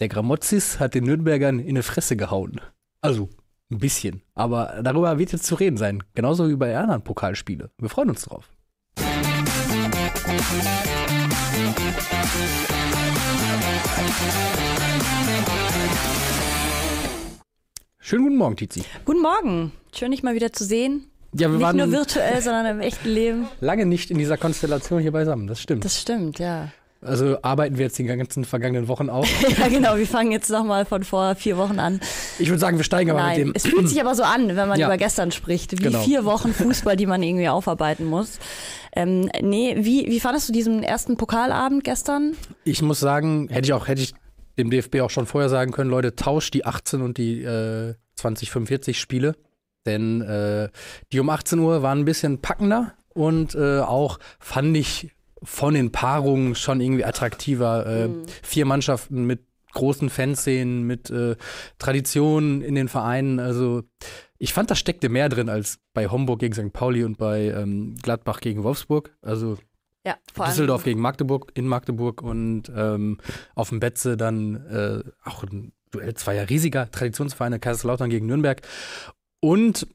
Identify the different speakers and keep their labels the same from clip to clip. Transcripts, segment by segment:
Speaker 1: Der Gramozis hat den Nürnbergern in die Fresse gehauen. Also, ein bisschen. Aber darüber wird jetzt zu reden sein. Genauso wie bei anderen Pokalspiele. Wir freuen uns drauf. Schönen guten Morgen, Tizi.
Speaker 2: Guten Morgen. Schön, dich mal wieder zu sehen.
Speaker 1: Ja, wir
Speaker 2: Nicht
Speaker 1: waren
Speaker 2: nur virtuell, sondern im echten Leben.
Speaker 1: lange nicht in dieser Konstellation hier beisammen. Das stimmt.
Speaker 2: Das stimmt, ja.
Speaker 1: Also arbeiten wir jetzt die ganzen vergangenen Wochen auf.
Speaker 2: Ja, genau. Wir fangen jetzt nochmal von vor vier Wochen an.
Speaker 1: Ich würde sagen, wir steigen aber
Speaker 2: Nein,
Speaker 1: mit
Speaker 2: es
Speaker 1: dem.
Speaker 2: fühlt sich aber so an, wenn man
Speaker 1: Ja.
Speaker 2: über gestern spricht, wie
Speaker 1: Genau.
Speaker 2: vier Wochen Fußball, die man irgendwie aufarbeiten muss. Ähm, nee, wie, wie fandest du diesen ersten Pokalabend gestern?
Speaker 1: Ich muss sagen, hätte ich auch, hätte ich dem DFB auch schon vorher sagen können, Leute, tauscht die 18 und die äh, 2045 Spiele. Denn äh, die um 18 Uhr waren ein bisschen packender und äh, auch fand ich von den Paarungen schon irgendwie attraktiver. Äh, Vier Mannschaften mit großen Fanszenen, mit äh, Traditionen in den Vereinen. Also ich fand, da steckte mehr drin als bei Homburg gegen St. Pauli und bei ähm, Gladbach gegen Wolfsburg. Also
Speaker 2: Ja.
Speaker 1: Düsseldorf gegen Magdeburg in Magdeburg und ähm, auf dem Betze dann äh, auch ein Duell zweier riesiger Traditionsvereine, Kaiserslautern gegen Nürnberg. Und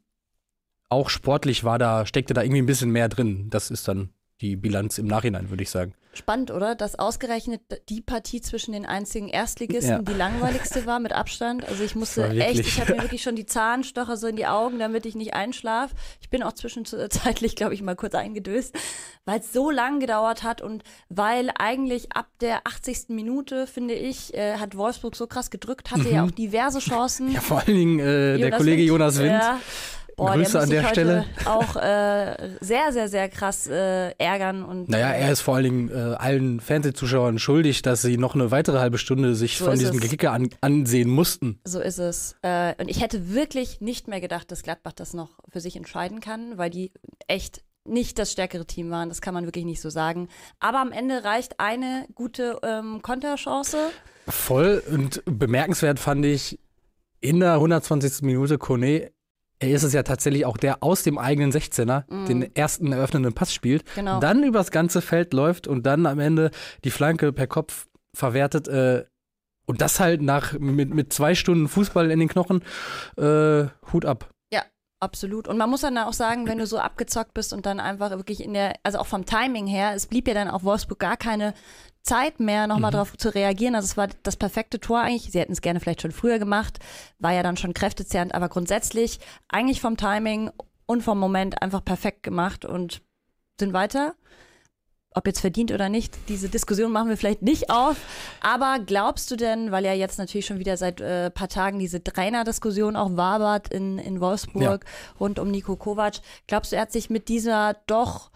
Speaker 1: auch sportlich war da, steckte da irgendwie ein bisschen mehr drin. Das ist dann die Bilanz im Nachhinein, würde ich sagen.
Speaker 2: Spannend, oder? Dass ausgerechnet die Partie zwischen den einzigen Erstligisten
Speaker 1: Ja.
Speaker 2: die langweiligste war mit Abstand. Also ich musste echt, ich habe mir wirklich schon die Zahnstocher so in die Augen, damit ich nicht einschlafe. Ich bin auch zwischenzeitlich, glaube ich, mal kurz eingedöst, weil es so lang gedauert hat und weil eigentlich ab der 80. Minute, finde ich, äh, hat Wolfsburg so krass gedrückt, hatte ja auch diverse Chancen.
Speaker 1: Mhm. Ja, vor allen Dingen äh, der Kollege
Speaker 2: Wind.
Speaker 1: Jonas Wind.
Speaker 2: Ja. Boah,
Speaker 1: Grüße an der Stelle.
Speaker 2: Auch äh, sehr, sehr, sehr krass äh, ärgern und
Speaker 1: Naja, er ist vor allen Dingen äh, allen Fernsehzuschauern schuldig, dass sie noch eine weitere halbe Stunde sich
Speaker 2: So
Speaker 1: von diesem
Speaker 2: es.
Speaker 1: Kicker an, ansehen mussten.
Speaker 2: So ist es. Äh, und ich hätte wirklich nicht mehr gedacht, dass Gladbach das noch für sich entscheiden kann, weil die echt nicht das stärkere Team waren. Das kann man wirklich nicht so sagen. Aber am Ende reicht eine gute ähm, Konterchance.
Speaker 1: Voll und bemerkenswert fand ich in der 120. Minute Kone. Er ist es ja tatsächlich auch der aus dem eigenen 16er, den ersten eröffnenden Pass spielt.
Speaker 2: Genau.
Speaker 1: dann übers ganze Feld läuft und dann am Ende die Flanke per Kopf verwertet. Äh, und das halt nach mit, mit zwei Stunden Fußball in den Knochen. Äh, Hut ab.
Speaker 2: Absolut. Und man muss dann auch sagen, wenn du so abgezockt bist und dann einfach wirklich in der, also auch vom Timing her, es blieb ja dann auch Wolfsburg gar keine Zeit mehr, nochmal
Speaker 1: Mhm.
Speaker 2: drauf zu reagieren. Also es war das perfekte Tor eigentlich. Sie hätten es gerne vielleicht schon früher gemacht, war ja dann schon kräftezehrend, aber grundsätzlich eigentlich vom Timing und vom Moment einfach perfekt gemacht und sind weiter. Ob jetzt verdient oder nicht, diese Diskussion machen wir vielleicht nicht auf. Aber glaubst du denn, weil ja jetzt natürlich schon wieder seit äh, paar Tagen diese Trainer-Diskussion auch wabert in, in Wolfsburg rund um Nico Kovac, glaubst du, er hat sich mit dieser doch,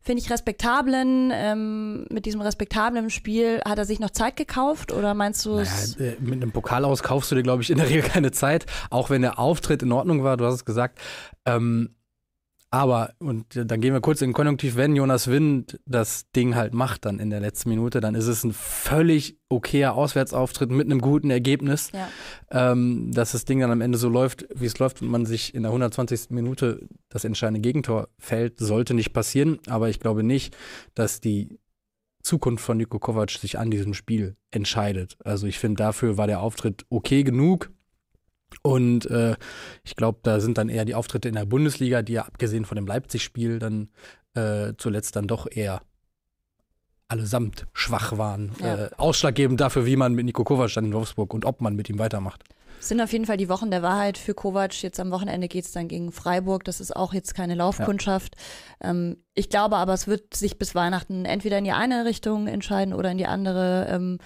Speaker 2: finde ich, respektablen, ähm, mit diesem respektablen Spiel, hat er sich noch Zeit gekauft oder meinst du es?
Speaker 1: Naja, äh, mit einem Pokal aus kaufst du dir, glaube ich, in der Regel keine Zeit, auch wenn der Auftritt in Ordnung war, du hast es gesagt. Ähm, aber, und dann gehen wir kurz in den Konjunktiv, wenn Jonas Wind das Ding halt macht dann in der letzten Minute, dann ist es ein völlig okayer Auswärtsauftritt mit einem guten Ergebnis.
Speaker 2: Ja.
Speaker 1: Ähm, dass das Ding dann am Ende so läuft, wie es läuft und man sich in der 120. Minute das entscheidende Gegentor fällt, sollte nicht passieren. Aber ich glaube nicht, dass die Zukunft von Niko Kovac sich an diesem Spiel entscheidet. Also ich finde, dafür war der Auftritt okay genug. Und äh, ich glaube, da sind dann eher die Auftritte in der Bundesliga, die ja abgesehen von dem Leipzig-Spiel dann äh, zuletzt dann doch eher allesamt schwach waren.
Speaker 2: Ja.
Speaker 1: Äh, ausschlaggebend dafür, wie man mit Niko Kovac dann in Wolfsburg und ob man mit ihm weitermacht.
Speaker 2: Es sind auf jeden Fall die Wochen der Wahrheit für Kovac. Jetzt am Wochenende geht es dann gegen Freiburg. Das ist auch jetzt keine Laufkundschaft. Ähm, ich glaube aber, es wird sich bis Weihnachten entweder in die eine Richtung entscheiden oder in die andere. Ähm,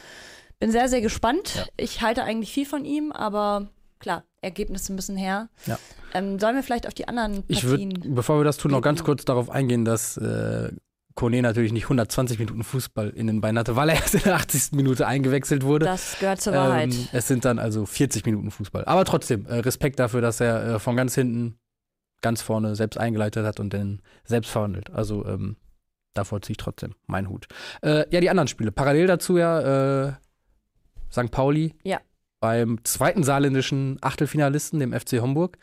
Speaker 2: bin sehr, sehr gespannt.
Speaker 1: Ja.
Speaker 2: Ich halte eigentlich viel von ihm, aber klar, Ergebnisse müssen her.
Speaker 1: Ja.
Speaker 2: Ähm, sollen wir vielleicht auf die anderen
Speaker 1: Ich
Speaker 2: Partien?
Speaker 1: würde, bevor wir das tun, noch ganz kurz darauf eingehen, dass äh, Kone natürlich nicht 120 Minuten Fußball in den Beinen hatte, weil er erst in der 80. Minute eingewechselt wurde.
Speaker 2: das gehört zur Wahrheit.
Speaker 1: Ähm, es sind dann also 40 Minuten Fußball. Aber trotzdem, äh, Respekt dafür, dass er äh, von ganz hinten ganz vorne selbst eingeleitet hat und dann selbst verwandelt. Also ähm, davor ziehe ich trotzdem meinen Hut. Äh, ja, die anderen Spiele. Parallel dazu ja äh, St. Pauli.
Speaker 2: Ja.
Speaker 1: Beim zweiten saarländischen Achtelfinalisten, dem FC Homburg.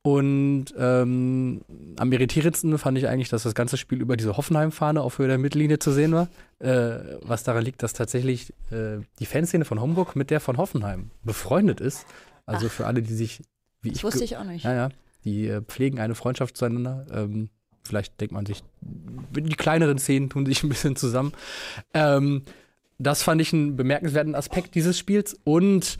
Speaker 1: Und ähm, am irritierendsten fand ich eigentlich, dass das ganze Spiel über diese Hoffenheim-Fahne auf Höhe der Mittellinie zu sehen war. Äh, was daran liegt, dass tatsächlich äh, die Fanszene von Homburg mit der von Hoffenheim befreundet ist. Also
Speaker 2: Ach.
Speaker 1: für alle, die sich, wie
Speaker 2: Das
Speaker 1: ich,
Speaker 2: wusste ich auch nicht.
Speaker 1: ja, ja, die äh, pflegen eine Freundschaft zueinander. Ähm, vielleicht denkt man sich, die kleineren Szenen tun sich ein bisschen zusammen. Ähm, das fand ich einen bemerkenswerten Aspekt dieses Spiels. Und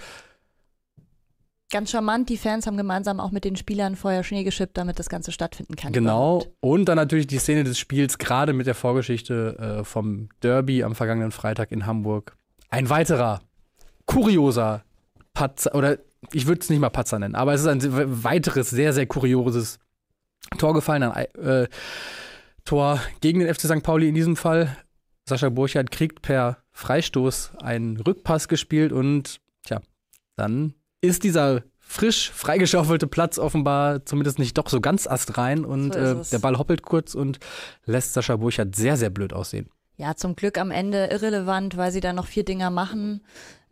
Speaker 2: Ganz charmant, die Fans haben gemeinsam auch mit den Spielern vorher Schnee geschippt, damit das Ganze stattfinden kann.
Speaker 1: genau,
Speaker 2: überhaupt.
Speaker 1: und dann natürlich die Szene des Spiels, gerade mit der Vorgeschichte äh, vom Derby am vergangenen Freitag in Hamburg. Ein weiterer kurioser Patzer, oder ich würde es nicht mal Patzer nennen, aber es ist ein weiteres sehr, sehr kurioses Tor gefallen, ein äh, Tor gegen den FC St. Pauli in diesem Fall. Sascha Burchardt kriegt per Freistoß einen Rückpass gespielt und tja, dann ist dieser frisch freigeschaufelte Platz offenbar zumindest nicht doch so ganz astrein und
Speaker 2: So
Speaker 1: äh, der Ball hoppelt kurz und lässt Sascha Burchardt sehr, sehr blöd aussehen.
Speaker 2: Ja, zum Glück am Ende irrelevant, weil sie da noch vier Dinger machen.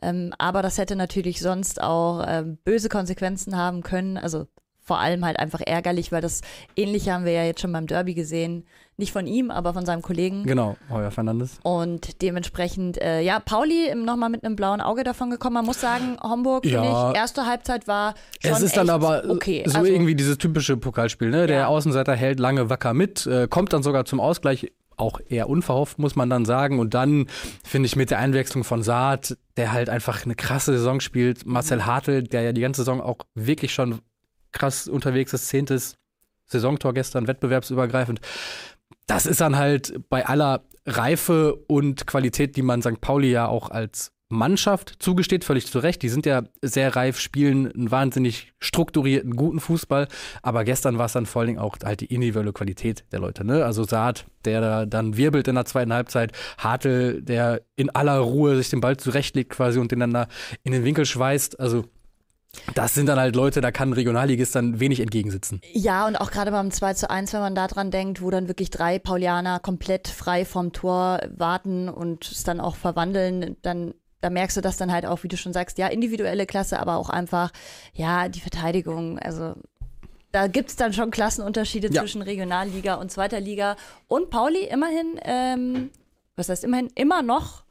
Speaker 2: Ähm, aber das hätte natürlich sonst auch ähm, böse Konsequenzen haben können. Also vor allem halt einfach ärgerlich, weil das Ähnliche haben wir ja jetzt schon beim Derby gesehen. Nicht von ihm, aber von seinem Kollegen.
Speaker 1: Genau, Heuer Fernandes.
Speaker 2: Und dementsprechend, äh, ja, Pauli nochmal mit einem blauen Auge davon gekommen. Man muss sagen, Homburg,
Speaker 1: Ja.
Speaker 2: finde ich, erste Halbzeit war schon
Speaker 1: Es ist dann aber
Speaker 2: okay.
Speaker 1: so
Speaker 2: Also,
Speaker 1: irgendwie dieses typische Pokalspiel, ne? Der
Speaker 2: Ja.
Speaker 1: Außenseiter hält lange wacker mit, äh, kommt dann sogar zum Ausgleich, auch eher unverhofft, muss man dann sagen. Und dann finde ich mit der Einwechslung von Saad, der halt einfach eine krasse Saison spielt, Marcel Hartl, der ja die ganze Saison auch wirklich schon krass unterwegs ist, zehntes Saisontor gestern, wettbewerbsübergreifend. Das ist dann halt bei aller Reife und Qualität, die man St. Pauli ja auch als Mannschaft zugesteht, völlig zu Recht. Die sind ja sehr reif, spielen einen wahnsinnig strukturierten, guten Fußball. Aber gestern war es dann vor allen Dingen auch halt die individuelle Qualität der Leute. Ne? Also Saad, der da dann wirbelt in der zweiten Halbzeit. Hartl, der in aller Ruhe sich den Ball zurechtlegt quasi und den dann da in den Winkel schweißt. Also das sind dann halt Leute, da kann Regionalligist dann wenig entgegensitzen.
Speaker 2: Ja, und auch gerade beim 2 zu 1, wenn man da dran denkt, wo dann wirklich drei Paulianer komplett frei vom Tor warten und es dann auch verwandeln, dann da merkst du das dann halt auch, wie du schon sagst, ja, individuelle Klasse, aber auch einfach, ja, die Verteidigung, also da gibt's dann schon Klassenunterschiede
Speaker 1: Ja.
Speaker 2: zwischen Regionalliga und zweiter Liga. Und Pauli immerhin, ähm, was heißt immerhin, immer noch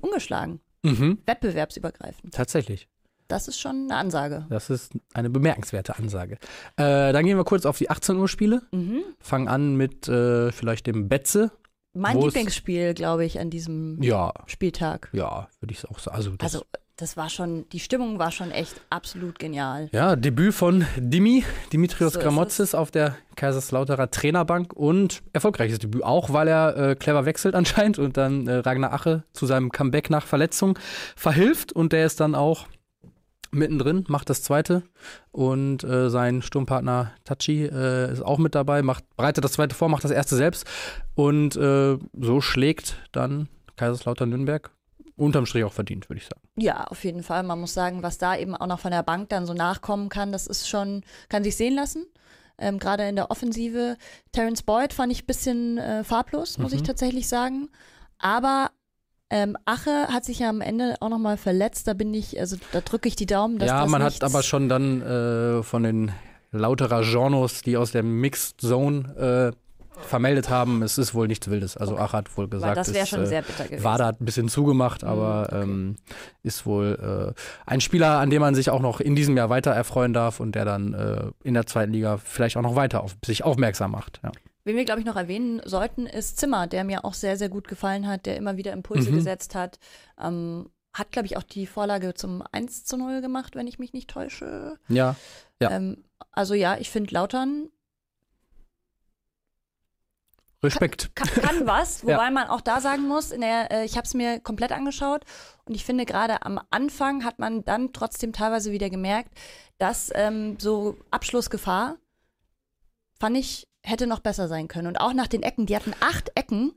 Speaker 2: ungeschlagen,
Speaker 1: Mhm.
Speaker 2: wettbewerbsübergreifend.
Speaker 1: Tatsächlich.
Speaker 2: Das ist schon eine Ansage.
Speaker 1: Das ist eine bemerkenswerte Ansage. Äh, dann gehen wir kurz auf die 18 Uhr Spiele.
Speaker 2: Mhm.
Speaker 1: Fangen an mit äh, vielleicht dem Betze.
Speaker 2: Mein Lieblingsspiel, glaube ich, an diesem
Speaker 1: Ja,
Speaker 2: Spieltag.
Speaker 1: ja, würde ich auch sagen. Also, das,
Speaker 2: Also, das war schon, die Stimmung war schon echt absolut genial.
Speaker 1: ja, Debüt von Dimi, Dimitrios
Speaker 2: So ist
Speaker 1: Gramotzes auf der Kaiserslauterer Trainerbank und erfolgreiches Debüt, auch weil er äh, clever wechselt anscheinend und dann äh, Ragnar Ache zu seinem Comeback nach Verletzung verhilft und der ist dann auch mittendrin, macht das zweite und äh, sein Sturmpartner Tachi äh, ist auch mit dabei, macht, bereitet das zweite vor, macht das erste selbst und äh, so schlägt dann Kaiserslautern Nürnberg unterm Strich auch verdient, würde ich sagen.
Speaker 2: Ja, auf jeden Fall. Man muss sagen, was da eben auch noch von der Bank dann so nachkommen kann, das ist schon, kann sich sehen lassen. Ähm, Gerade in der Offensive. Terence Boyd fand ich ein bisschen äh, farblos, muss ich
Speaker 1: Mhm.
Speaker 2: tatsächlich sagen. Aber ähm, Ache hat sich ja am Ende auch nochmal verletzt. Da bin ich, also da drücke ich die Daumen, dass
Speaker 1: ja,
Speaker 2: das
Speaker 1: man hat aber schon dann äh, von den lauterer Genres, die aus der Mixed Zone äh, vermeldet haben, es ist wohl nichts Wildes. Also Ach hat wohl
Speaker 2: weil
Speaker 1: gesagt,
Speaker 2: das wäre schon
Speaker 1: äh,
Speaker 2: sehr bitter gewesen.
Speaker 1: Wada hat ein bisschen zugemacht, aber
Speaker 2: okay.
Speaker 1: ähm, ist wohl äh, ein Spieler, an dem man sich auch noch in diesem Jahr weiter erfreuen darf und der dann äh, in der zweiten Liga vielleicht auch noch weiter auf sich aufmerksam macht. Ja.
Speaker 2: Wen wir, glaube ich, noch erwähnen sollten, ist Zimmer, der mir auch sehr, sehr gut gefallen hat, der immer wieder Impulse
Speaker 1: Mhm.
Speaker 2: gesetzt hat. Ähm, hat, glaube ich, auch die Vorlage zum 1 zu 0 gemacht, wenn ich mich nicht täusche.
Speaker 1: ja. Ja.
Speaker 2: Ähm, also ja, ich finde Lautern
Speaker 1: Respekt.
Speaker 2: kann, kann was,
Speaker 1: Ja.
Speaker 2: wobei man auch da sagen muss, der, äh, ich habe es mir komplett angeschaut und ich finde gerade am Anfang hat man dann trotzdem teilweise wieder gemerkt, dass ähm, so Abschlussgefahr, fand ich, hätte noch besser sein können. Und auch nach den Ecken, die hatten acht Ecken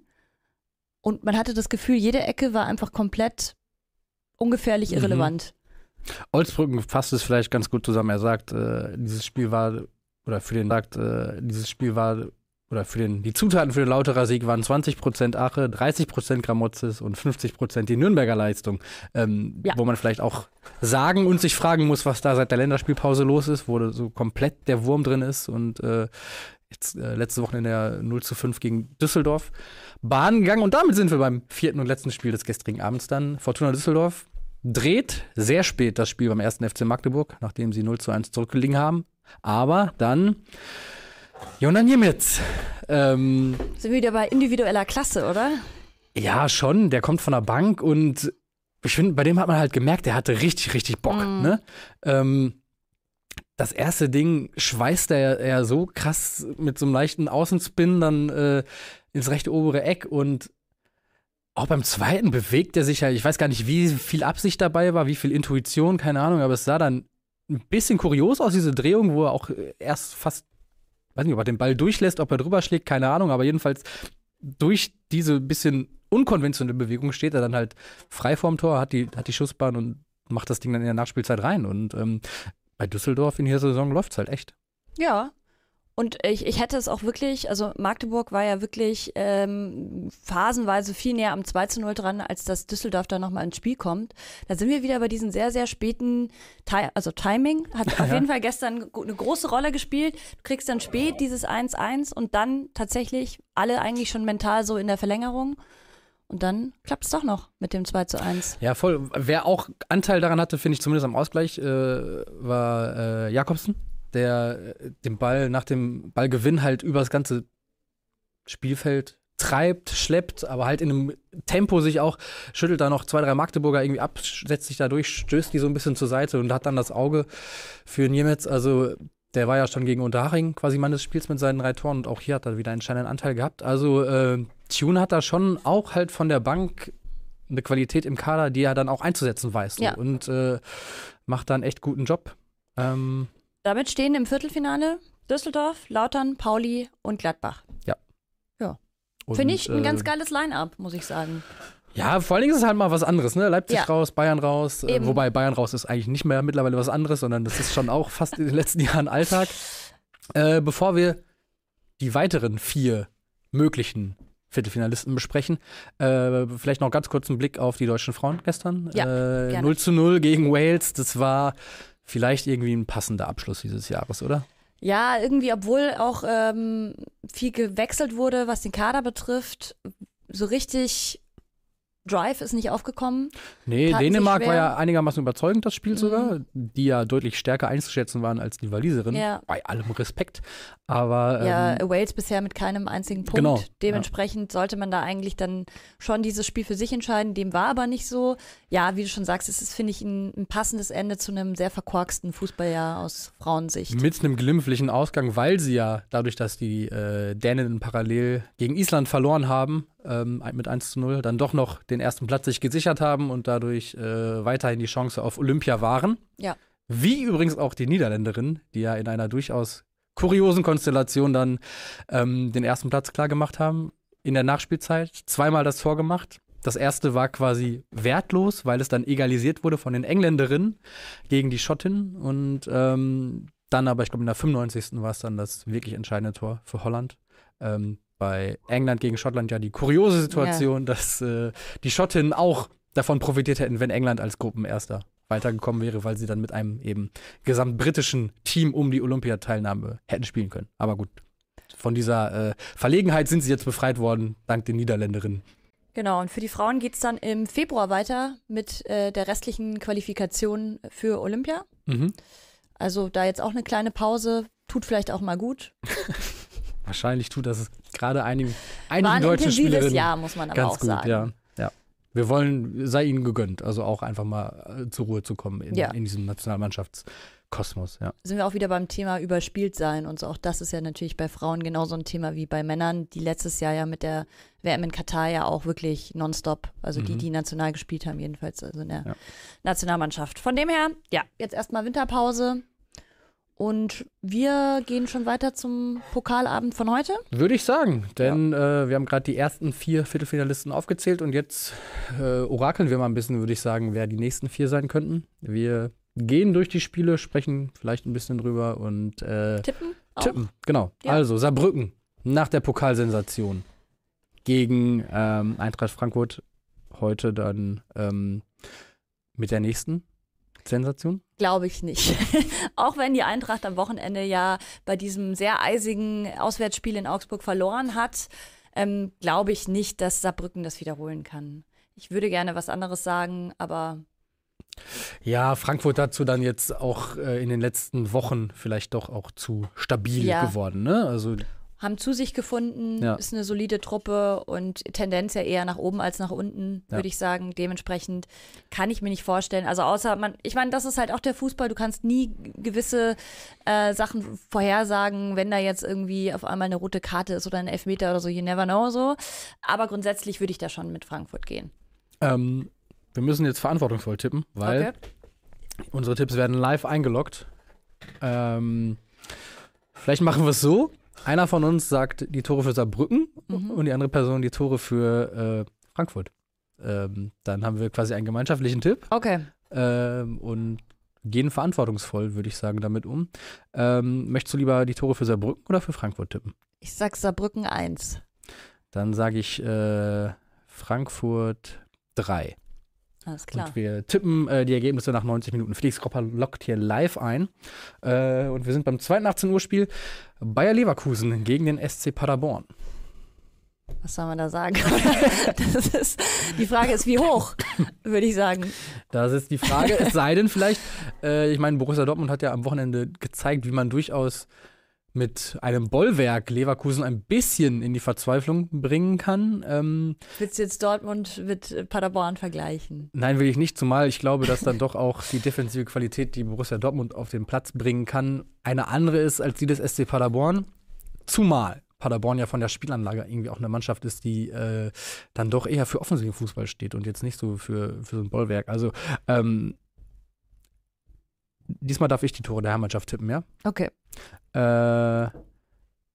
Speaker 2: und man hatte das Gefühl, jede Ecke war einfach komplett ungefährlich
Speaker 1: Mhm.
Speaker 2: irrelevant.
Speaker 1: Olsbrücken fasst es vielleicht ganz gut zusammen. Er sagt, äh, dieses Spiel war, oder für den sagt, äh, dieses Spiel war, oder für den, die Zutaten für den Lauterer Sieg waren 20% Ache, 30% Gramozis und 50% die Nürnberger Leistung. Ähm,
Speaker 2: Ja.
Speaker 1: Wo man vielleicht auch sagen und sich fragen muss, was da seit der Länderspielpause los ist, wo so komplett der Wurm drin ist und äh, jetzt äh, letzte Woche in der 0 zu 5 gegen Düsseldorf Bahn gegangen. Und damit sind wir beim vierten und letzten Spiel des gestrigen Abends dann. Fortuna Düsseldorf dreht sehr spät das Spiel beim ersten FC Magdeburg, nachdem sie 0 zu 1 zurückgelegen haben. Aber dann Jonan Niemitz. Ähm,
Speaker 2: sind wir wieder bei individueller Klasse, oder?
Speaker 1: Ja, schon. Der kommt von der Bank und ich finde, bei dem hat man halt gemerkt, der hatte richtig, richtig Bock. Mm. Ne? Ähm, das erste Ding schweißt er ja so krass mit so einem leichten Außenspin dann äh, ins rechte obere Eck und auch beim zweiten bewegt er sich ja, ich weiß gar nicht, wie viel Absicht dabei war, wie viel Intuition, keine Ahnung, aber es sah dann ein bisschen kurios aus, diese Drehung, wo er auch erst fast, weiß nicht, ob er den Ball durchlässt, ob er drüber schlägt, keine Ahnung, aber jedenfalls durch diese bisschen unkonventionelle Bewegung steht er dann halt frei vorm Tor, hat die, hat die Schussbahn und macht das Ding dann in der Nachspielzeit rein. Und ähm, bei Düsseldorf in dieser Saison läuft es halt echt.
Speaker 2: Ja, und ich, ich hätte es auch wirklich, also Magdeburg war ja wirklich ähm, phasenweise viel näher am 2 zu 0 dran, als dass Düsseldorf da nochmal ins Spiel kommt. Da sind wir wieder bei diesen sehr, sehr späten, also Timing hat auf jeden Fall gestern eine große Rolle gespielt. Du kriegst dann spät dieses 1-1 und dann tatsächlich alle eigentlich schon mental so in der Verlängerung. Und dann klappt es doch noch mit dem 2 zu 1.
Speaker 1: Ja, voll. Wer auch Anteil daran hatte, finde ich zumindest am Ausgleich, äh, war äh, Jakobsen der äh, den Ball nach dem Ballgewinn halt über das ganze Spielfeld treibt, schleppt, aber halt in einem Tempo sich auch schüttelt da noch zwei, drei Magdeburger irgendwie ab, setzt sich da durch, stößt die so ein bisschen zur Seite und hat dann das Auge für Niemetz. Also der war ja schon gegen Unterhaching quasi Mann des Spiels mit seinen drei Toren und auch hier hat er wieder einen entscheidenden Anteil gehabt. Also äh, Tune hat da schon auch halt von der Bank eine Qualität im Kader, die er dann auch einzusetzen weiß. So. Ja. Und äh, macht da einen echt guten Job. Ähm,
Speaker 2: damit stehen im Viertelfinale Düsseldorf, Lautern, Pauli und Gladbach.
Speaker 1: Ja.
Speaker 2: Ja. Finde ich ein äh, ganz geiles Line-Up, muss ich sagen.
Speaker 1: Ja, vor allen Dingen ist es halt mal was anderes, ne? Leipzig ja. raus, Bayern raus. Äh, wobei Bayern raus ist eigentlich nicht mehr mittlerweile was anderes, sondern das ist schon auch fast in den letzten Jahren Alltag. Äh, bevor wir die weiteren vier möglichen Viertelfinalisten besprechen. Äh, vielleicht noch ganz kurz einen Blick auf die deutschen Frauen gestern.
Speaker 2: Ja,
Speaker 1: äh, 0 zu 0 gegen Wales. Das war vielleicht irgendwie ein passender Abschluss dieses Jahres, oder?
Speaker 2: Ja, irgendwie, obwohl auch ähm, viel gewechselt wurde, was den Kader betrifft, so richtig Drive ist nicht aufgekommen.
Speaker 1: Nee, Dänemark war ja einigermaßen überzeugend, das Spiel mhm. sogar, die ja deutlich stärker einzuschätzen waren als die Waliserin. Ja. Bei allem Respekt. Aber.
Speaker 2: Ja, ähm, Wales bisher mit keinem einzigen Punkt. Genau, Dementsprechend ja. sollte man da eigentlich dann schon dieses Spiel für sich entscheiden. Dem war aber nicht so. Ja, wie du schon sagst, es ist, finde ich, ein, ein, passendes Ende zu einem sehr verkorksten Fußballjahr aus Frauensicht.
Speaker 1: Mit einem glimpflichen Ausgang, weil sie ja dadurch, dass die äh, Däninnen parallel gegen Island verloren haben, ähm, mit 1 zu 0, dann doch noch den ersten Platz sich gesichert haben und dadurch äh, weiterhin die Chance auf Olympia waren.
Speaker 2: Ja.
Speaker 1: Wie übrigens auch die Niederländerin, die ja in einer durchaus kuriosen Konstellation dann ähm, den ersten Platz klar gemacht haben in der Nachspielzeit. Zweimal das Tor gemacht. Das erste war quasi wertlos, weil es dann egalisiert wurde von den Engländerinnen gegen die Schottinnen. Und ähm, dann aber, ich glaube, in der 95. war es dann das wirklich entscheidende Tor für Holland. Ähm, bei England gegen Schottland ja die kuriose Situation, ja. dass äh, die Schottinnen auch davon profitiert hätten, wenn England als Gruppenerster weitergekommen wäre, weil sie dann mit einem eben gesamtbritischen Team um die Olympiateilnahme hätten spielen können. Aber gut, von dieser äh, Verlegenheit sind sie jetzt befreit worden, dank den Niederländerinnen.
Speaker 2: Genau, und für die Frauen geht es dann im Februar weiter mit äh, der restlichen Qualifikation für Olympia. Mhm. Also da jetzt auch eine kleine Pause, tut vielleicht auch mal gut.
Speaker 1: Wahrscheinlich tut das gerade einigen, einigen War ein deutschen Spielerinnen
Speaker 2: Jahr, muss man aber ganz auch gut, sagen.
Speaker 1: Ja, ja. Wir wollen, sei ihnen gegönnt, also auch einfach mal äh, zur Ruhe zu kommen in, ja. in diesem Nationalmannschaftskosmos. Ja.
Speaker 2: Sind wir auch wieder beim Thema überspielt sein und so. Auch das ist ja natürlich bei Frauen genauso ein Thema wie bei Männern, die letztes Jahr ja mit der WM in Katar ja auch wirklich nonstop, also mhm. die, die national gespielt haben, jedenfalls, also in der ja. Nationalmannschaft. Von dem her, ja, jetzt erstmal Winterpause. Und wir gehen schon weiter zum Pokalabend von heute?
Speaker 1: Würde ich sagen, denn ja. äh, wir haben gerade die ersten vier Viertelfinalisten aufgezählt und jetzt äh, orakeln wir mal ein bisschen, würde ich sagen, wer die nächsten vier sein könnten. Wir gehen durch die Spiele, sprechen vielleicht ein bisschen drüber und äh,
Speaker 2: tippen.
Speaker 1: Auch? Tippen, genau. Ja. Also Saarbrücken nach der Pokalsensation gegen ähm, Eintracht Frankfurt heute dann ähm, mit der nächsten Sensation?
Speaker 2: Glaube ich nicht. Auch wenn die Eintracht am Wochenende ja bei diesem sehr eisigen Auswärtsspiel in Augsburg verloren hat, ähm, glaube ich nicht, dass Saarbrücken das wiederholen kann. Ich würde gerne was anderes sagen, aber
Speaker 1: Ja, Frankfurt dazu dann jetzt auch äh, in den letzten Wochen vielleicht doch auch zu stabil
Speaker 2: Ja.
Speaker 1: geworden. Ne? Also
Speaker 2: haben zu sich gefunden,
Speaker 1: Ja.
Speaker 2: ist eine solide Truppe und Tendenz ja eher nach oben als nach unten,
Speaker 1: Ja.
Speaker 2: würde ich sagen. Dementsprechend kann ich mir nicht vorstellen. Also außer man, ich meine, das ist halt auch der Fußball. Du kannst nie gewisse äh, Sachen vorhersagen, wenn da jetzt irgendwie auf einmal eine rote Karte ist oder ein Elfmeter oder so. You never know so. Aber grundsätzlich würde ich da schon mit Frankfurt gehen.
Speaker 1: ähm, wir müssen jetzt verantwortungsvoll tippen, weil
Speaker 2: Okay.
Speaker 1: unsere Tipps werden live eingeloggt. Ähm, vielleicht machen wir es so. Einer von uns sagt die Tore für Saarbrücken
Speaker 2: Mhm.
Speaker 1: und die andere Person die Tore für äh, Frankfurt. Ähm, dann haben wir quasi einen gemeinschaftlichen Tipp.
Speaker 2: Okay.
Speaker 1: ähm, und gehen verantwortungsvoll, würde ich sagen, damit um. Ähm, möchtest du lieber die Tore für Saarbrücken oder für Frankfurt tippen?
Speaker 2: Ich sag Saarbrücken 1.
Speaker 1: Dann sage ich äh, Frankfurt 3.
Speaker 2: Alles klar.
Speaker 1: Und wir tippen äh, die Ergebnisse nach 90 Minuten. Felix Kropper lockt hier live ein. Äh, und wir sind beim zweiten 18 Uhr Spiel Bayer Leverkusen gegen den SC Paderborn.
Speaker 2: Was soll man da sagen? das ist, die Frage ist, wie hoch, würde ich sagen.
Speaker 1: Das ist die Frage. es sei denn vielleicht, äh, ich meine, Borussia Dortmund hat ja am Wochenende gezeigt, wie man durchaus mit einem Bollwerk Leverkusen ein bisschen in die Verzweiflung bringen kann. Ähm,
Speaker 2: Willst du jetzt Dortmund mit Paderborn vergleichen?
Speaker 1: nein, will ich nicht, zumal ich glaube, dass dann doch auch die defensive Qualität, die Borussia Dortmund auf den Platz bringen kann, eine andere ist als die des SC Paderborn. Zumal Paderborn ja von der Spielanlage irgendwie auch eine Mannschaft ist, die äh, dann doch eher für offensiven Fußball steht und jetzt nicht so für, für so ein Bollwerk. Also ähm, diesmal darf ich die Tore der Hermannschaft tippen, ja?
Speaker 2: Okay.
Speaker 1: Äh,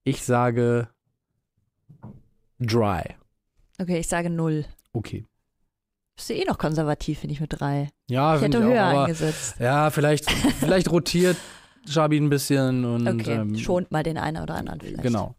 Speaker 1: ich sage dry.
Speaker 2: Okay, ich sage null.
Speaker 1: Okay.
Speaker 2: Bist du eh noch konservativ, finde ich, mit drei.
Speaker 1: Ja,
Speaker 2: Ich hätte
Speaker 1: ich
Speaker 2: höher
Speaker 1: auch, aber
Speaker 2: eingesetzt.
Speaker 1: ja, vielleicht, vielleicht rotiert Schabi ein bisschen und
Speaker 2: Okay,
Speaker 1: ähm,
Speaker 2: schont mal den einen oder anderen vielleicht.
Speaker 1: Genau.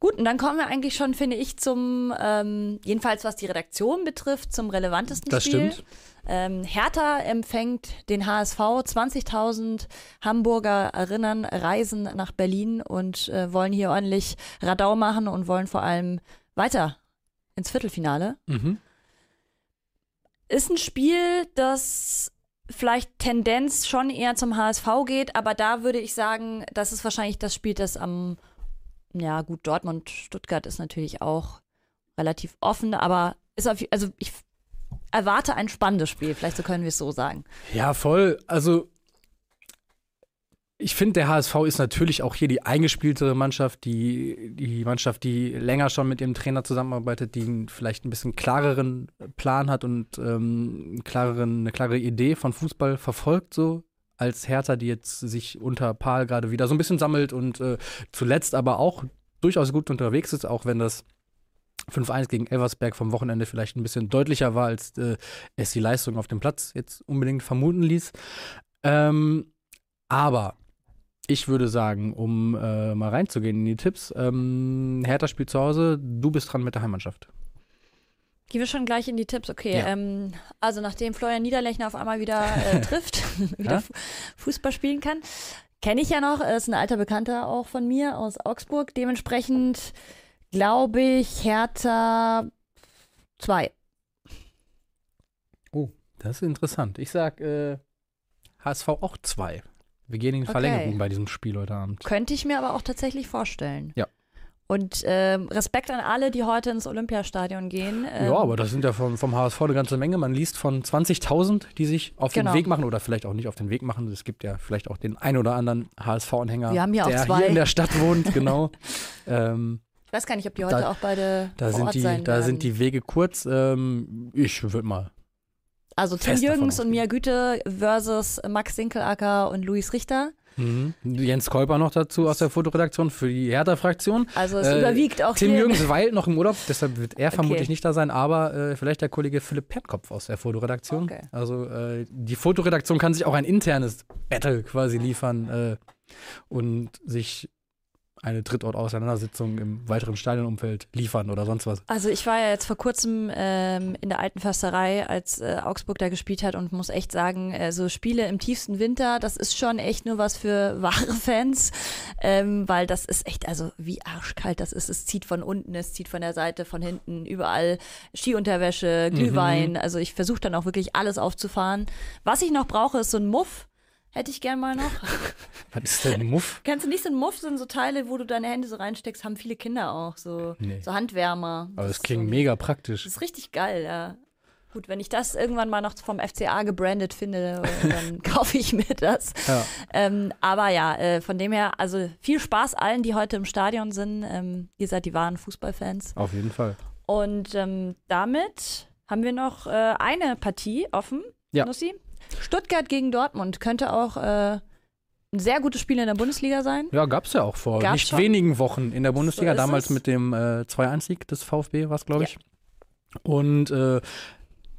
Speaker 2: Gut, und dann kommen wir eigentlich schon, finde ich, zum, ähm, jedenfalls was die Redaktion betrifft, zum relevantesten
Speaker 1: Das
Speaker 2: Spiel.
Speaker 1: stimmt.
Speaker 2: Ähm, Hertha empfängt den HSV. 20.000 Hamburger erinnern, reisen nach Berlin und äh, wollen hier ordentlich Radau machen und wollen vor allem weiter ins Viertelfinale.
Speaker 1: Mhm.
Speaker 2: Ist ein Spiel, das vielleicht Tendenz schon eher zum HSV geht, aber da würde ich sagen, das ist wahrscheinlich das Spiel, das am, ja gut, Dortmund, Stuttgart ist natürlich auch relativ offen, aber ist auf, also ich erwarte ein spannendes Spiel, vielleicht so können wir es so sagen.
Speaker 1: Ja, voll. Also ich finde, der HSV ist natürlich auch hier die eingespieltere Mannschaft, die, die Mannschaft, die länger schon mit ihrem Trainer zusammenarbeitet, die vielleicht ein bisschen klareren Plan hat und ähm, klareren, eine klare Idee von Fußball verfolgt, so als Hertha, die jetzt sich unter Paul gerade wieder so ein bisschen sammelt und äh, zuletzt aber auch durchaus gut unterwegs ist, auch wenn das 5-1 gegen Elversberg vom Wochenende vielleicht ein bisschen deutlicher war, als äh, es die Leistung auf dem Platz jetzt unbedingt vermuten ließ. Ähm, aber ich würde sagen, um äh, mal reinzugehen in die Tipps, ähm, Hertha spielt zu Hause, du bist dran mit der Heimmannschaft.
Speaker 2: Gehen wir schon gleich in die Tipps, okay.
Speaker 1: Ja.
Speaker 2: Ähm, also nachdem Florian Niederlechner auf einmal wieder äh, trifft, wieder
Speaker 1: Ja.
Speaker 2: Fu- Fußball spielen kann, kenne ich ja noch, ist ein alter Bekannter auch von mir aus Augsburg. Dementsprechend glaube ich Hertha 2.
Speaker 1: Oh, das ist interessant. Ich sag äh, HSV auch zwei. Wir gehen in die
Speaker 2: Okay.
Speaker 1: Verlängerung bei diesem Spiel heute Abend.
Speaker 2: Könnte ich mir aber auch tatsächlich vorstellen.
Speaker 1: Ja.
Speaker 2: Und ähm, Respekt an alle, die heute ins Olympiastadion gehen. Ähm,
Speaker 1: Ja, aber das sind ja vom, vom HSV eine ganze Menge. Man liest von 20.000, die sich auf
Speaker 2: Genau.
Speaker 1: den Weg machen oder vielleicht auch nicht auf den Weg machen. Es gibt ja vielleicht auch den ein oder anderen HSV-Anhänger, der hier in der Stadt wohnt, genau. ähm,
Speaker 2: Ich weiß gar nicht, ob die heute
Speaker 1: Da-
Speaker 2: auch beide
Speaker 1: da
Speaker 2: vor
Speaker 1: sind,
Speaker 2: Ort
Speaker 1: die,
Speaker 2: sein
Speaker 1: da
Speaker 2: werden.
Speaker 1: sind die Wege kurz. Ähm, ich würde mal.
Speaker 2: Also Tim Jürgens und. Mia Güte versus Max Sinkelacker und Luis Richter.
Speaker 1: Mhm. Jens Kolper noch dazu aus der Fotoredaktion für die Hertha-Fraktion.
Speaker 2: Also es
Speaker 1: Äh,
Speaker 2: überwiegt auch
Speaker 1: Tim
Speaker 2: hier.
Speaker 1: Jürgens weilt noch im Urlaub, deshalb wird er
Speaker 2: Okay.
Speaker 1: vermutlich nicht da sein, aber äh, vielleicht der Kollege Philipp Pertkopf aus der Fotoredaktion.
Speaker 2: Okay.
Speaker 1: Also äh, die Fotoredaktion kann sich auch ein internes Battle quasi liefern äh, und sich eine Drittort-Auseinandersetzung im weiteren Stadionumfeld liefern oder sonst was.
Speaker 2: Also ich war ja jetzt vor kurzem ähm, in der alten Försterei, als äh, Augsburg da gespielt hat und muss echt sagen, äh, so Spiele im tiefsten Winter, das ist schon echt nur was für wahre Fans, ähm, weil das ist echt, also wie arschkalt das ist. Es zieht von unten, es zieht von der Seite, von hinten, überall Skiunterwäsche, Glühwein. Mhm. Also ich versuche dann auch wirklich alles aufzufahren. Was ich noch brauche, ist so ein Muff Hätte ich gern mal noch.
Speaker 1: Was ist denn ein Muff?
Speaker 2: Kennst du nicht so ein Muff, sind so Teile, wo du deine Hände so reinsteckst, haben viele Kinder auch, so, nee. so Handwärmer.
Speaker 1: Aber das, das klingt so, mega praktisch.
Speaker 2: Das ist richtig geil, ja. Gut, wenn ich das irgendwann mal noch vom FCA gebrandet finde, dann kaufe ich mir das. Ja. Ähm, aber ja, äh, von dem her, also viel Spaß allen, die heute im Stadion sind. Ähm, ihr seid die wahren Fußballfans.
Speaker 1: Auf jeden Fall.
Speaker 2: Und ähm, damit haben wir noch äh, eine Partie offen, ja. Nussi. Stuttgart gegen Dortmund könnte auch äh, ein sehr gutes Spiel in der Bundesliga sein.
Speaker 1: Ja, gab es ja auch vor Gab's nicht schon? wenigen Wochen in der Bundesliga, so damals es. mit dem äh, 2-1-Sieg des VfB, war es, glaube ich. Ja. Und äh,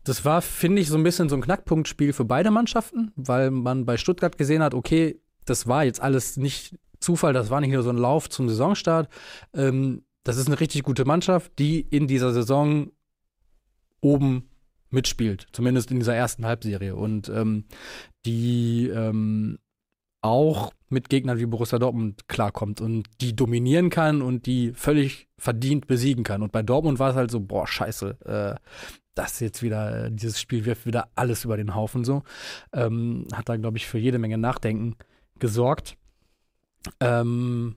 Speaker 1: das war, finde ich, so ein bisschen so ein Knackpunktspiel für beide Mannschaften, weil man bei Stuttgart gesehen hat, okay, das war jetzt alles nicht Zufall, das war nicht nur so ein Lauf zum Saisonstart. Ähm, das ist eine richtig gute Mannschaft, die in dieser Saison oben mitspielt, zumindest in dieser ersten Halbserie. Und ähm, die ähm, auch mit Gegnern wie Borussia Dortmund klarkommt und die dominieren kann und die völlig verdient besiegen kann. Und bei Dortmund war es halt so, boah, scheiße, äh, das jetzt wieder, dieses Spiel wirft wieder alles über den Haufen so. Ähm, hat da, glaube ich, für jede Menge Nachdenken gesorgt. Ähm,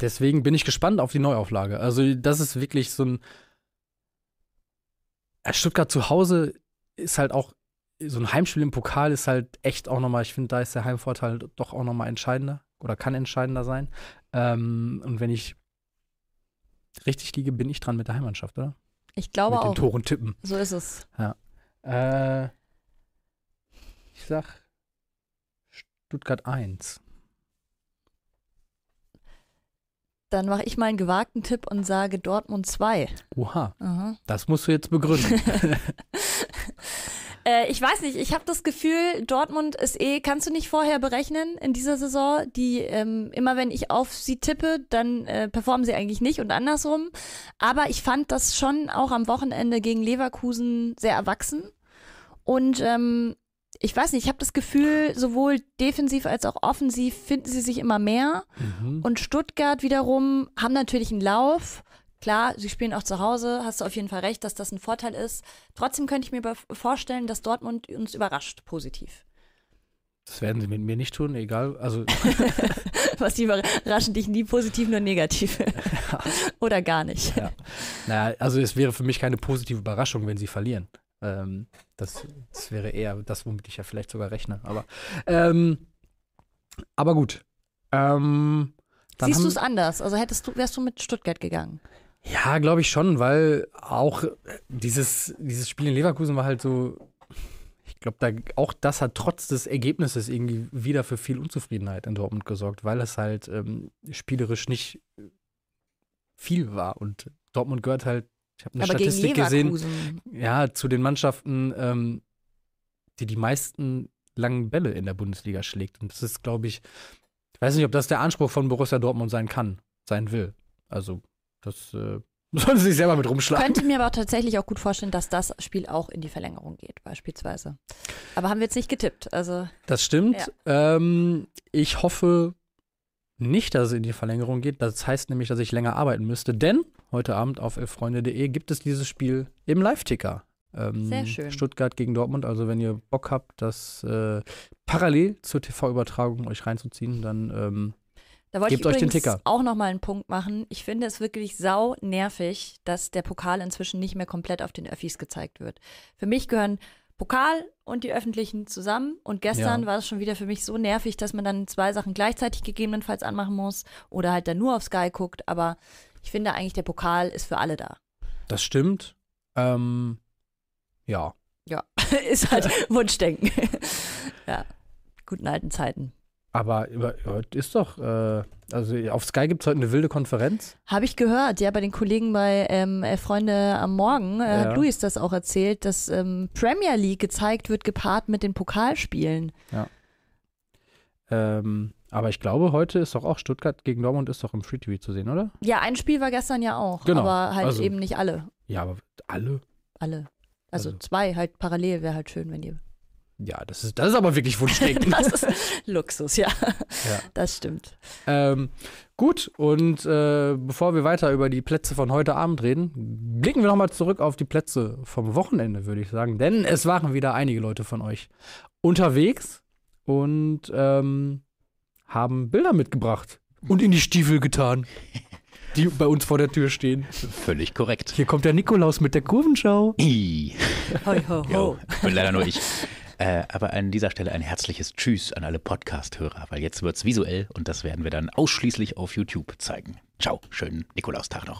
Speaker 1: deswegen bin ich gespannt auf die Neuauflage. Also, das ist wirklich so ein Stuttgart zu Hause ist halt auch, so ein Heimspiel im Pokal ist halt echt auch nochmal, ich finde, da ist der Heimvorteil doch auch nochmal entscheidender oder kann entscheidender sein. Ähm, und wenn ich richtig liege, bin ich dran mit der Heimmannschaft, oder?
Speaker 2: Ich glaube
Speaker 1: mit
Speaker 2: auch.
Speaker 1: Mit den Toren tippen.
Speaker 2: So ist es.
Speaker 1: Ja. Äh, ich sag Stuttgart 1.
Speaker 2: Dann mache ich mal einen gewagten Tipp und sage Dortmund 2.
Speaker 1: Oha. Aha. Das musst du jetzt begründen.
Speaker 2: äh, ich weiß nicht, ich habe das Gefühl, Dortmund ist eh, kannst du nicht vorher berechnen in dieser Saison. Die, ähm, immer wenn ich auf sie tippe, dann äh, performen sie eigentlich nicht und andersrum. Aber ich fand das schon auch am Wochenende gegen Leverkusen sehr erwachsen. Und ähm, ich weiß nicht, ich habe das Gefühl, sowohl defensiv als auch offensiv finden sie sich immer mehr. Mhm. Und Stuttgart wiederum haben natürlich einen Lauf. Klar, sie spielen auch zu Hause, hast du auf jeden Fall recht, dass das ein Vorteil ist. Trotzdem könnte ich mir vorstellen, dass Dortmund uns überrascht, positiv.
Speaker 1: Das werden sie mit mir nicht tun, egal. Also
Speaker 2: Was die überraschen dich nie positiv, nur negativ. Oder gar nicht.
Speaker 1: Ja. Naja, also es wäre für mich keine positive Überraschung, wenn sie verlieren. Ähm, das, das, wäre eher das, womit ich ja vielleicht sogar rechne. Aber, ähm, aber gut. Ähm,
Speaker 2: Siehst du es anders? Also hättest du, wärst du mit Stuttgart gegangen?
Speaker 1: Ja, glaube ich schon, weil auch dieses, dieses Spiel in Leverkusen war halt so. Ich glaube, da, auch das hat trotz des Ergebnisses irgendwie wieder für viel Unzufriedenheit in Dortmund gesorgt, weil es halt ähm, spielerisch nicht viel war. Und Dortmund gehört halt ich habe eine Aber Statistik gesehen, ja, zu den Mannschaften, ähm, die die meisten langen Bälle in der Bundesliga schlägt. Und das ist, glaube ich, ich weiß nicht, ob das der Anspruch von Borussia Dortmund sein kann, sein will. Also, das äh, sollen sie sich selber mit rumschlagen.
Speaker 2: Könnte mir aber tatsächlich auch gut vorstellen, dass das Spiel auch in die Verlängerung geht, beispielsweise. Aber haben wir jetzt nicht getippt. Also,
Speaker 1: das stimmt. Ja. Ähm, ich hoffe nicht, dass es in die Verlängerung geht. Das heißt nämlich, dass ich länger arbeiten müsste, denn heute Abend auf elffreunde.de gibt es dieses Spiel im Live-Ticker.
Speaker 2: Ähm, Sehr schön.
Speaker 1: Stuttgart gegen Dortmund. Also wenn ihr Bock habt, das äh, parallel zur TV-Übertragung euch reinzuziehen, dann ähm,
Speaker 2: da wollte
Speaker 1: Gebt
Speaker 2: ich
Speaker 1: Ticker.
Speaker 2: auch nochmal einen Punkt machen. Ich finde es wirklich sau nervig, dass der Pokal inzwischen nicht mehr komplett auf den Öffis gezeigt wird. Für mich gehören Pokal und die öffentlichen zusammen. Und gestern ja. war es schon wieder für mich so nervig, dass man dann zwei Sachen gleichzeitig gegebenenfalls anmachen muss oder halt dann nur auf Sky guckt. Aber ich finde eigentlich, der Pokal ist für alle da.
Speaker 1: Das stimmt. Ähm, ja.
Speaker 2: Ja, ist halt Wunschdenken. ja, guten alten Zeiten.
Speaker 1: Aber heute ist doch, äh, also auf Sky gibt es heute eine wilde Konferenz.
Speaker 2: Habe ich gehört, ja, bei den Kollegen bei ähm, äh, Freunde am Morgen äh, ja. hat Luis das auch erzählt, dass ähm, Premier League gezeigt wird, gepaart mit den Pokalspielen.
Speaker 1: Ja. Ähm, Aber ich glaube, heute ist doch auch Stuttgart gegen Dortmund ist doch im Free TV zu sehen, oder?
Speaker 2: Ja, ein Spiel war gestern ja auch,
Speaker 1: Genau,
Speaker 2: aber halt
Speaker 1: also-
Speaker 2: eben nicht alle.
Speaker 1: Ja, aber alle.
Speaker 2: Alle. Also,
Speaker 1: Also-
Speaker 2: zwei halt parallel wäre halt schön, wenn die.
Speaker 1: Ja, das ist, das ist aber wirklich Wunschdenken.
Speaker 2: Das ist Luxus, ja.
Speaker 1: Ja.
Speaker 2: Das stimmt.
Speaker 1: ähm, gut, und äh, bevor wir weiter über die Plätze von heute Abend reden, blicken wir nochmal zurück auf die Plätze vom Wochenende, würde ich sagen. Denn es waren wieder einige Leute von euch unterwegs und ähm, haben Bilder mitgebracht und in die Stiefel getan, die bei uns vor der Tür stehen.
Speaker 3: Völlig korrekt.
Speaker 1: Hier kommt der Nikolaus mit der Kurvenschau.
Speaker 3: Ih.
Speaker 2: Hoi, ho, ho.
Speaker 3: bin leider nur ich. Äh, aber an dieser Stelle ein herzliches Tschüss an alle Podcast-Hörer, weil jetzt wird's visuell und das werden wir dann ausschließlich auf YouTube zeigen. Ciao, schönen Nikolaustag noch.